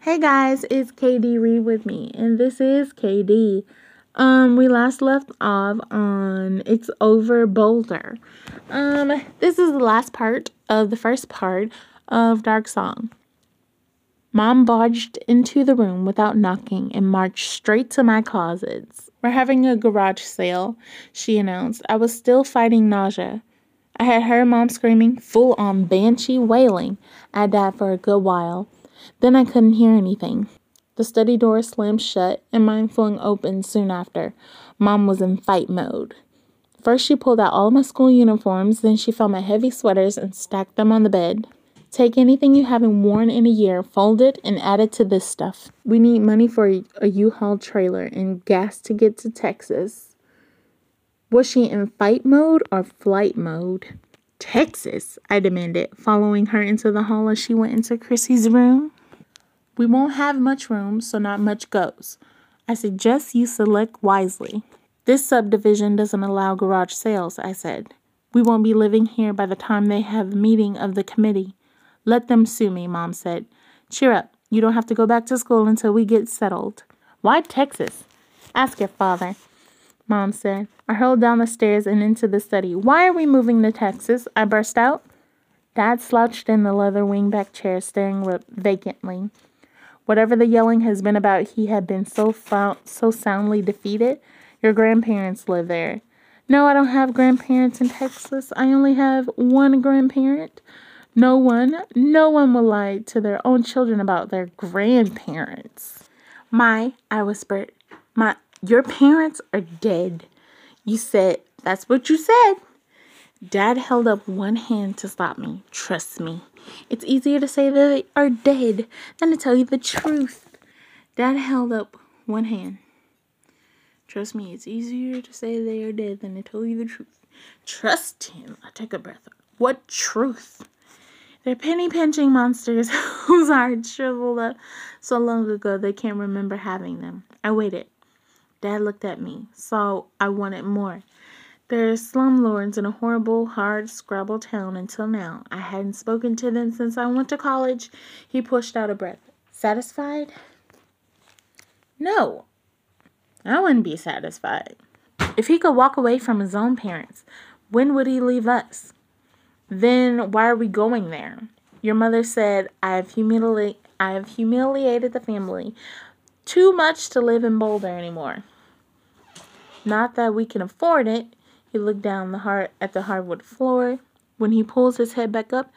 Hey guys, it's KD Reed with me, and this is KD. Um, we last left off on It's Over Boulder. Um, this is the last part of the first part of Dark Song. Mom barged into the room without knocking and marched straight to my closets. We're having a garage sale, she announced. I was still fighting nausea. I had heard mom screaming, full on banshee wailing, at dad for a good while. Then I couldn't hear anything. The study door slammed shut and mine flung open soon after. Mom was in fight mode. First, she pulled out all my school uniforms, then, she found my heavy sweaters and stacked them on the bed. Take anything you haven't worn in a year, fold it, and add it to this stuff. We need money for a U Haul trailer and gas to get to Texas. Was she in fight mode or flight mode? Texas, I demanded, following her into the hall as she went into Chrissy's room. We won't have much room, so not much goes. I suggest you select wisely. This subdivision doesn't allow garage sales, I said. We won't be living here by the time they have a meeting of the committee. Let them sue me, Mom said. Cheer up. You don't have to go back to school until we get settled. Why Texas? Ask your father, Mom said. I hurled down the stairs and into the study. Why are we moving to Texas? I burst out. Dad slouched in the leather wingback chair, staring vacantly. Whatever the yelling has been about, he had been so found, so soundly defeated. Your grandparents live there. No, I don't have grandparents in Texas. I only have one grandparent. No one, no one will lie to their own children about their grandparents. My, I whispered, my, your parents are dead. You said, that's what you said. Dad held up one hand to stop me. Trust me. It's easier to say they are dead than to tell you the truth. Dad held up one hand. Trust me, it's easier to say they are dead than to tell you the truth. Trust him. I take a breath. What truth? They're penny pinching monsters whose hearts shriveled up so long ago they can't remember having them. I waited. Dad looked at me, saw I wanted more. They're slumlords in a horrible, hard scrabble town until now. I hadn't spoken to them since I went to college. He pushed out a breath. Satisfied? No. I wouldn't be satisfied. If he could walk away from his own parents, when would he leave us? Then why are we going there? Your mother said I have humili- I have humiliated the family too much to live in Boulder anymore. Not that we can afford it. He looked down the hard at the hardwood floor. When he pulls his head back up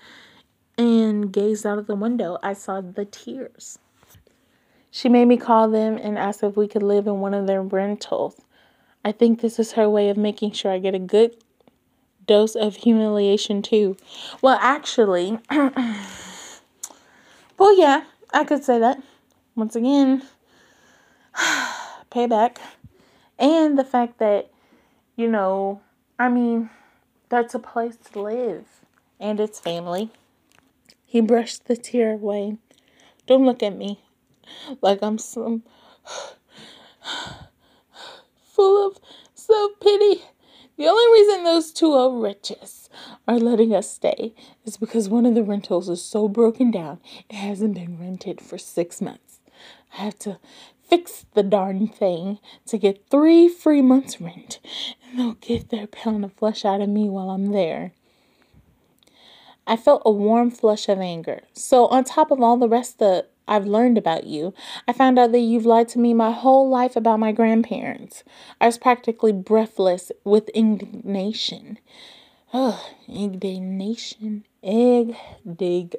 and gazed out of the window, I saw the tears. She made me call them and ask if we could live in one of their rentals. I think this is her way of making sure I get a good dose of humiliation too. Well, actually, well, yeah, I could say that. Once again, payback. And the fact that you know, I mean, that's a place to live and it's family. He brushed the tear away. Don't look at me like I'm some full of self pity. The only reason those two old wretches are letting us stay is because one of the rentals is so broken down it hasn't been rented for six months. I have to fix the darn thing to get three free months' rent, and they'll get their pound of flesh out of me while I'm there. I felt a warm flush of anger. So, on top of all the rest that I've learned about you, I found out that you've lied to me my whole life about my grandparents. I was practically breathless with indignation. Ugh, indignation. Egg, dig,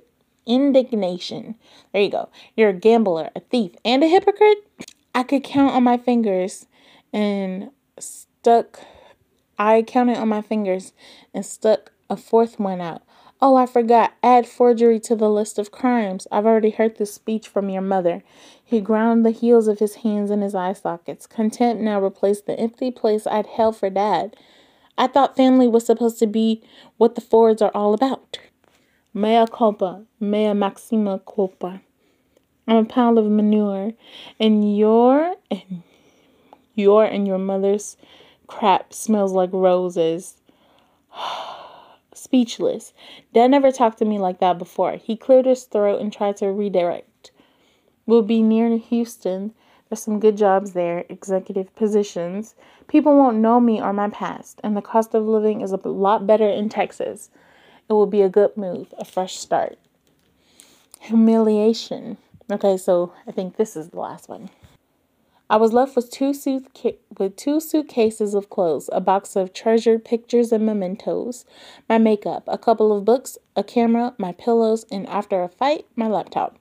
indignation. There you go. You're a gambler, a thief, and a hypocrite. I could count on my fingers and stuck. I counted on my fingers and stuck a fourth one out. Oh, I forgot. Add forgery to the list of crimes. I've already heard this speech from your mother. He ground the heels of his hands in his eye sockets. Contempt now replaced the empty place I'd held for Dad. I thought family was supposed to be what the Fords are all about. Mea culpa, mea maxima culpa. I'm a pile of manure, and your and your and your mother's crap smells like roses. Speechless. Dad never talked to me like that before. He cleared his throat and tried to redirect. We'll be near Houston. There's some good jobs there, executive positions. People won't know me or my past, and the cost of living is a lot better in Texas. It will be a good move, a fresh start. Humiliation. Okay, so I think this is the last one. I was left with two suitca- with two suitcases of clothes, a box of treasured pictures and mementos, my makeup, a couple of books, a camera, my pillows, and after a fight, my laptop.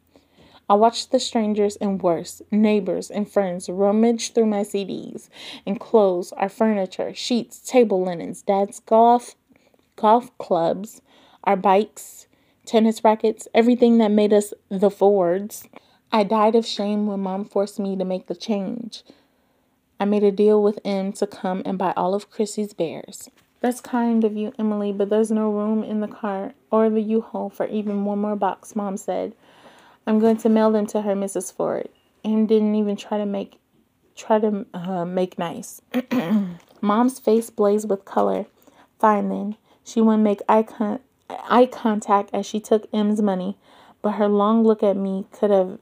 I watched the strangers and worse, neighbors and friends rummage through my CDs and clothes, our furniture, sheets, table linens, dad's golf golf clubs, our bikes, tennis rackets, everything that made us the Fords. I died of shame when mom forced me to make the change. I made a deal with M to come and buy all of Chrissy's bears. That's kind of you, Emily, but there's no room in the car or the U-Haul for even one more box, Mom said. I'm going to mail them to her, Mrs. Ford. And didn't even try to make try to uh, make nice. Mom's face blazed with color. Fine then. She wouldn't make eye, con- eye contact as she took M's money, but her long look at me could have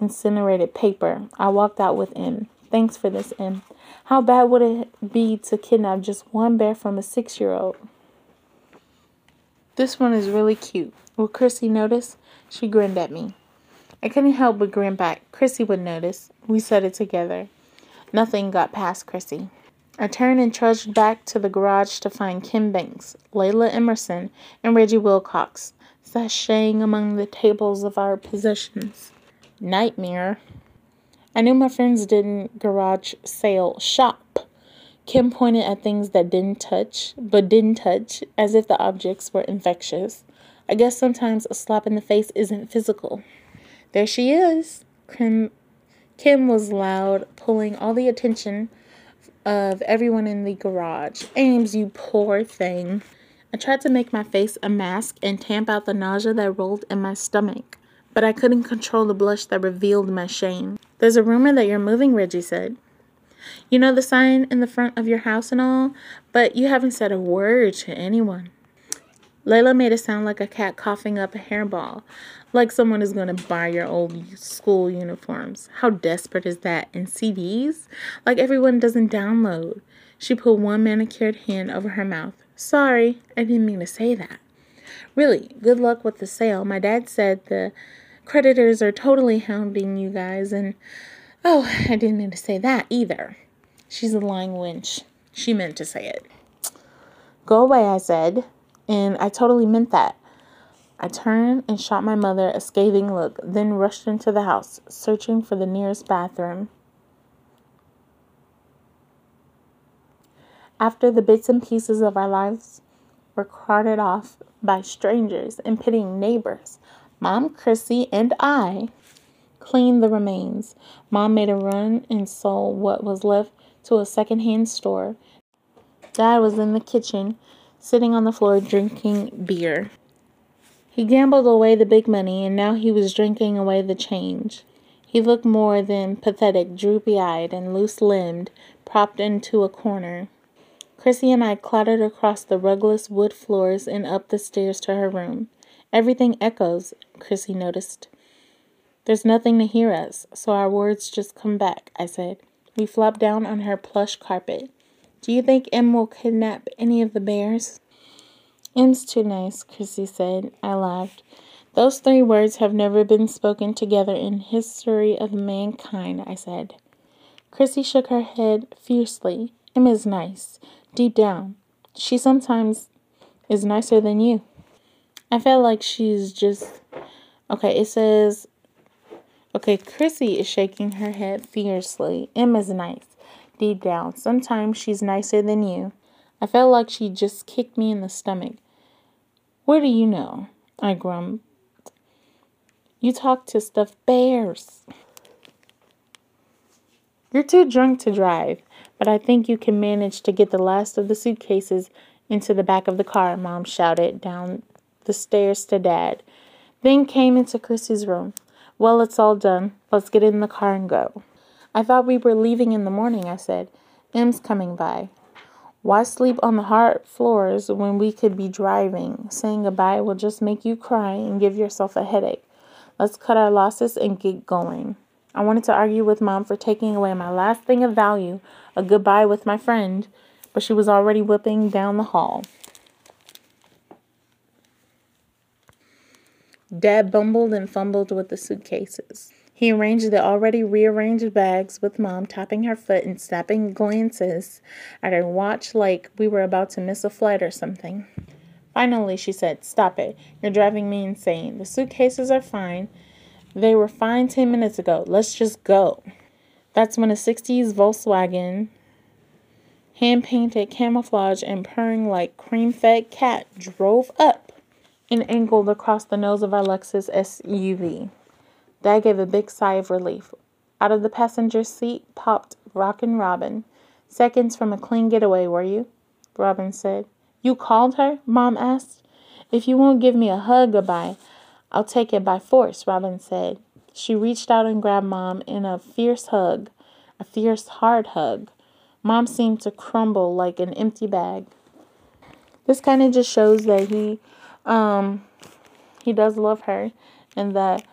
incinerated paper. I walked out with M. Thanks for this, M. How bad would it be to kidnap just one bear from a six year old? This one is really cute. Will Chrissy notice? She grinned at me. I couldn't help but grin back. Chrissy would notice. We said it together. Nothing got past Chrissy. I turned and trudged back to the garage to find Kim Banks, Layla Emerson, and Reggie Wilcox, sashaying among the tables of our possessions nightmare. I knew my friends didn't garage sale shop. Kim pointed at things that didn't touch, but didn't touch, as if the objects were infectious. I guess sometimes a slap in the face isn't physical. There she is. Kim, Kim was loud, pulling all the attention of everyone in the garage. Ames, you poor thing. I tried to make my face a mask and tamp out the nausea that rolled in my stomach but I couldn't control the blush that revealed my shame. There's a rumor that you're moving, Reggie said. You know the sign in the front of your house and all, but you haven't said a word to anyone. Layla made it sound like a cat coughing up a hairball, like someone is going to buy your old school uniforms. How desperate is that? And CDs? Like everyone doesn't download. She put one manicured hand over her mouth. Sorry, I didn't mean to say that. Really, good luck with the sale. My dad said the creditors are totally hounding you guys, and oh, I didn't mean to say that either. She's a lying wench. She meant to say it. Go away, I said, and I totally meant that. I turned and shot my mother a scathing look, then rushed into the house, searching for the nearest bathroom. After the bits and pieces of our lives were carted off by strangers and pitying neighbors, Mom, Chrissy, and I cleaned the remains. Mom made a run and sold what was left to a secondhand store. Dad was in the kitchen, sitting on the floor drinking beer. He gambled away the big money, and now he was drinking away the change. He looked more than pathetic, droopy eyed and loose limbed, propped into a corner. Chrissy and I clattered across the rugless wood floors and up the stairs to her room. Everything echoes, Chrissy noticed. There's nothing to hear us, so our words just come back, I said. We flopped down on her plush carpet. Do you think Em will kidnap any of the bears? M's too nice, Chrissy said. I laughed. Those three words have never been spoken together in history of mankind, I said. Chrissy shook her head fiercely. M is nice, deep down. She sometimes is nicer than you. I felt like she's just okay. It says, okay, Chrissy is shaking her head fiercely. Emma's nice, deep down. Sometimes she's nicer than you. I felt like she just kicked me in the stomach. Where do you know? I grumbled. You talk to stuffed bears. You're too drunk to drive, but I think you can manage to get the last of the suitcases into the back of the car, Mom shouted down the stairs to Dad, then came into Chrissy's room. Well, it's all done. Let's get in the car and go. I thought we were leaving in the morning, I said. Em's coming by. Why sleep on the hard floors when we could be driving? Saying goodbye will just make you cry and give yourself a headache. Let's cut our losses and get going. I wanted to argue with mom for taking away my last thing of value, a goodbye with my friend, but she was already whipping down the hall. Dad bumbled and fumbled with the suitcases. He arranged the already rearranged bags with Mom tapping her foot and snapping glances at her watch like we were about to miss a flight or something. Finally, she said, Stop it. You're driving me insane. The suitcases are fine. They were fine 10 minutes ago. Let's just go. That's when a 60s Volkswagen, hand painted camouflage and purring like cream fed cat, drove up and angled across the nose of our Lexus SUV. Dad gave a big sigh of relief. Out of the passenger seat popped Rockin' Robin. Seconds from a clean getaway, were you? Robin said. You called her? Mom asked. If you won't give me a hug goodbye, I'll take it by force, Robin said. She reached out and grabbed Mom in a fierce hug, a fierce, hard hug. Mom seemed to crumble like an empty bag. This kind of just shows that he, um, he does love her, and that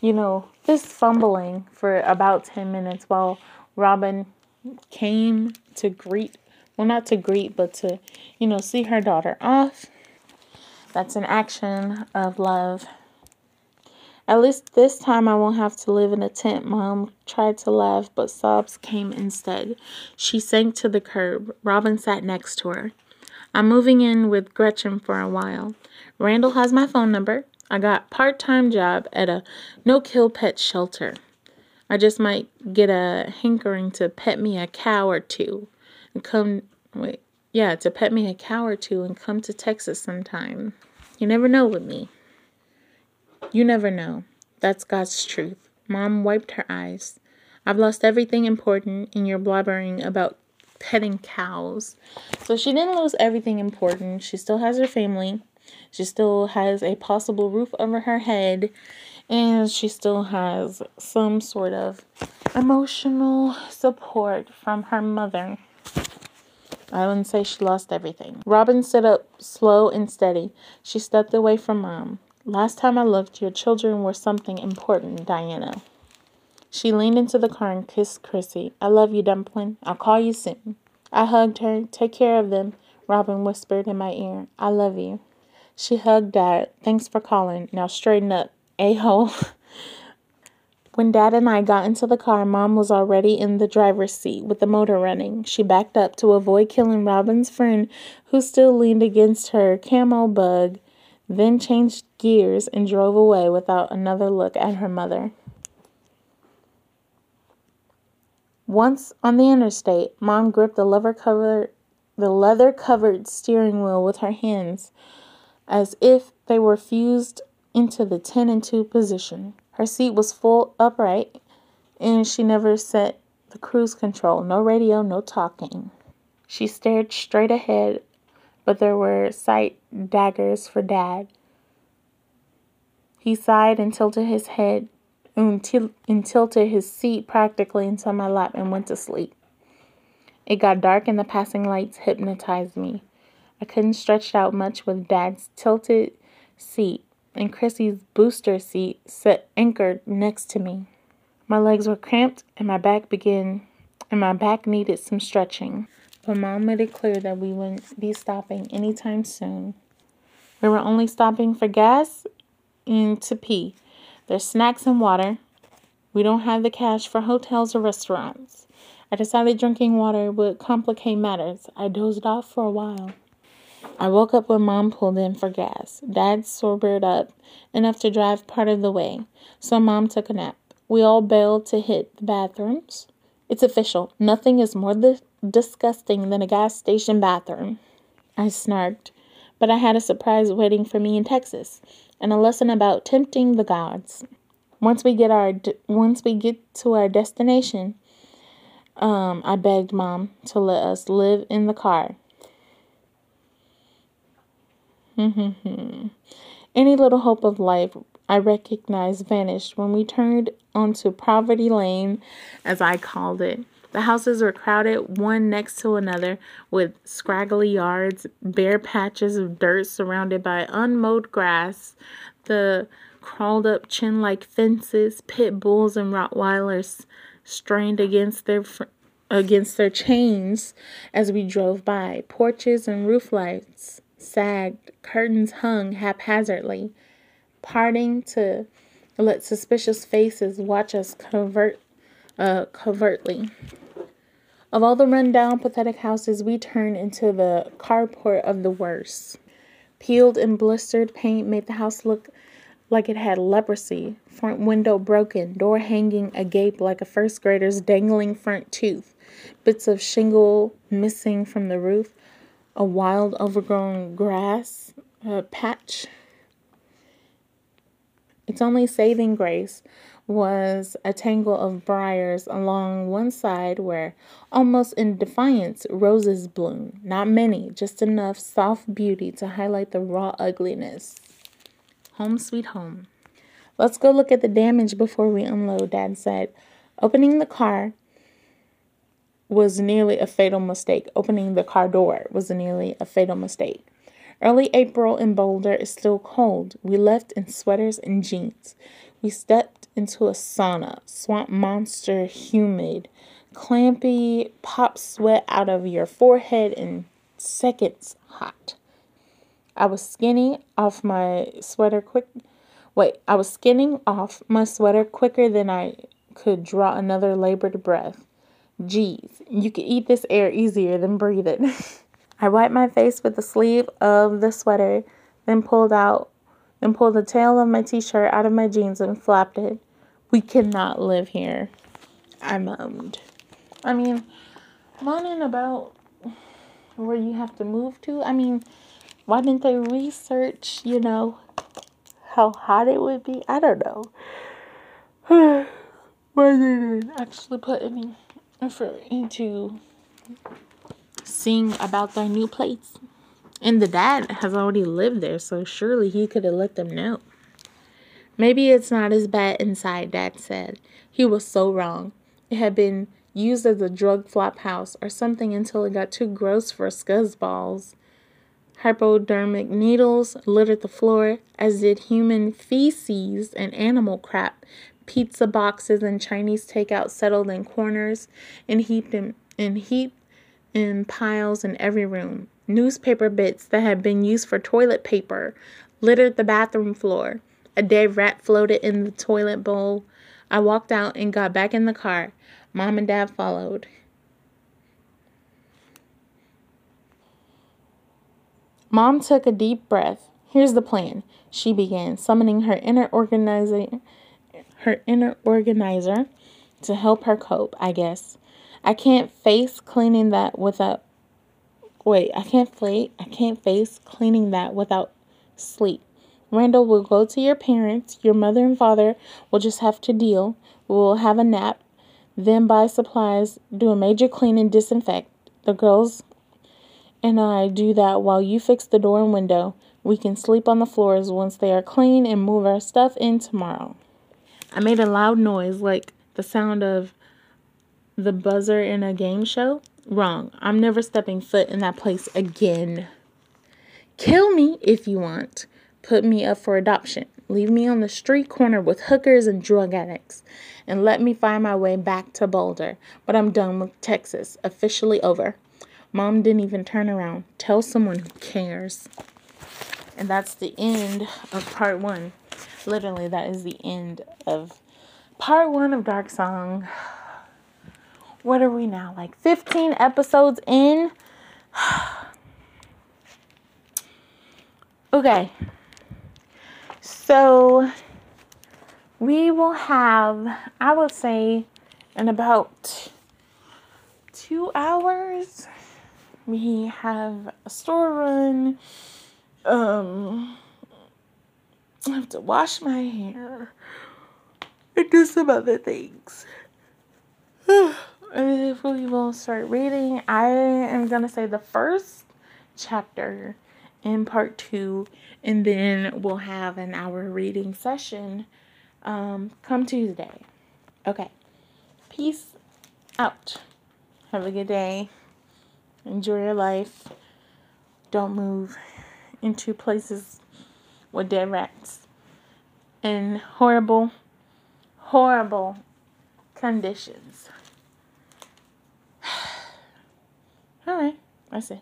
you know, this fumbling for about 10 minutes while Robin came to greet, well, not to greet, but to, you know, see her daughter off. That's an action of love. At least this time I won't have to live in a tent. Mom tried to laugh, but sobs came instead. She sank to the curb. Robin sat next to her. I'm moving in with Gretchen for a while. Randall has my phone number. I got part-time job at a no-kill pet shelter. I just might get a hankering to pet me a cow or two and come wait, yeah, to pet me a cow or two and come to Texas sometime. You never know with me. You never know. That's God's truth. Mom wiped her eyes. I've lost everything important and you're blabbering about petting cows. So she didn't lose everything important. She still has her family. She still has a possible roof over her head, and she still has some sort of emotional support from her mother. I wouldn't say she lost everything. Robin stood up slow and steady. She stepped away from Mom. Last time I looked, your children were something important, Diana. She leaned into the car and kissed Chrissy. I love you, Dumpling. I'll call you soon. I hugged her. Take care of them, Robin whispered in my ear. I love you. She hugged Dad. Thanks for calling. Now straighten up, a hole. when Dad and I got into the car, Mom was already in the driver's seat with the motor running. She backed up to avoid killing Robin's friend, who still leaned against her camo bug, then changed gears and drove away without another look at her mother. Once on the interstate, Mom gripped the leather covered the leather covered steering wheel with her hands as if they were fused into the 10 and 2 position. Her seat was full upright, and she never set the cruise control. No radio, no talking. She stared straight ahead, but there were sight daggers for Dad. He sighed and tilted his head and, til- and tilted his seat practically into my lap and went to sleep. It got dark and the passing lights hypnotized me. I couldn't stretch out much with Dad's tilted seat and Chrissy's booster seat set anchored next to me. My legs were cramped and my back began and my back needed some stretching. But Mom made it clear that we wouldn't be stopping anytime soon. We were only stopping for gas and to pee. There's snacks and water. We don't have the cash for hotels or restaurants. I decided drinking water would complicate matters. I dozed off for a while. I woke up when mom pulled in for gas. Dad sobered up enough to drive part of the way, so mom took a nap. We all bailed to hit the bathrooms. It's official. Nothing is more di- disgusting than a gas station bathroom. I snarked, but I had a surprise waiting for me in Texas and a lesson about tempting the gods. Once we get our once we get to our destination, um, I begged mom to let us live in the car. Mm-hmm. Any little hope of life I recognized vanished when we turned onto Poverty Lane, as I called it. The houses were crowded one next to another with scraggly yards, bare patches of dirt surrounded by unmowed grass. The crawled up chin like fences, pit bulls and Rottweilers strained against their fr- against their chains as we drove by. Porches and roof lights sagged, curtains hung haphazardly, parting to let suspicious faces watch us covert, uh, covertly. Of all the rundown, pathetic houses, we turned into the carport of the worst. Peeled and blistered paint made the house look like it had leprosy. Front window broken, door hanging agape like a first grader's dangling front tooth. Bits of shingle missing from the roof. A wild, overgrown grass patch. Its only saving grace was a tangle of briars along one side where, almost in defiance, roses bloom. Not many, just enough soft beauty to highlight the raw ugliness. Home sweet home. Let's go look at the damage before we unload, Dad said. Opening the car was nearly a fatal mistake. Opening the car door was nearly a fatal mistake. Early April in Boulder is still cold. We left in sweaters and jeans. We stepped into a sauna, swamp monster humid, clampy, pop sweat out of your forehead in seconds hot. I was skinny off my sweater quick. Wait, I was skinning off my sweater quicker than I could draw another labored breath. Geez, you could eat this air easier than breathe it. I wiped my face with the sleeve of the sweater, then pulled out then pulled the tail of my t-shirt out of my jeans and flapped it. We cannot live here. I moaned. I mean, moaning about where you have to move to. I mean, why didn't they research, you know, how hot it would be? I don't know. why didn't they actually put any effort to sing about their new place. And the dad has already lived there, so surely he could have let them know. Maybe it's not as bad inside, Dad said. He was so wrong. It had been used as a drug flop house or something until it got too gross for scuzzballs. Hypodermic needles littered the floor, as did human feces and animal crap. Pizza boxes and Chinese takeout settled in corners and heaped in, and heaped in piles in every room. Newspaper bits that had been used for toilet paper littered the bathroom floor. A dead rat floated in the toilet bowl. I walked out and got back in the car. Mom and Dad followed. Mom took a deep breath. Here's the plan, she began, summoning her inner organizer her inner organizer to help her cope, I guess. I can't face cleaning that without wait, I can't play I can't face cleaning that without sleep. Randall will go to your parents. Your mother and father will just have to deal. We'll have a nap, then buy supplies, do a major clean and disinfect. The girls and I do that while you fix the door and window. We can sleep on the floors once they are clean and move our stuff in tomorrow. I made a loud noise like the sound of the buzzer in a game show. Wrong. I'm never stepping foot in that place again. Kill me if you want. Put me up for adoption. Leave me on the street corner with hookers and drug addicts. And let me find my way back to Boulder. But I'm done with Texas. Officially over. Mom didn't even turn around. Tell someone who cares. And that's the end of part one. Literally, that is the end of part one of Dark Song what are we now? Like 15 episodes in? okay. So we will have, I would say, in about two hours, we have a store run. Um, I have to wash my hair and do some other things. if we will start reading, I am going to say the first chapter in part two, and then we'll have an hour reading session um, come Tuesday. Okay. Peace out. Have a good day. Enjoy your life. Don't move into places with dead rats. in horrible, horrible conditions. All right, that's it.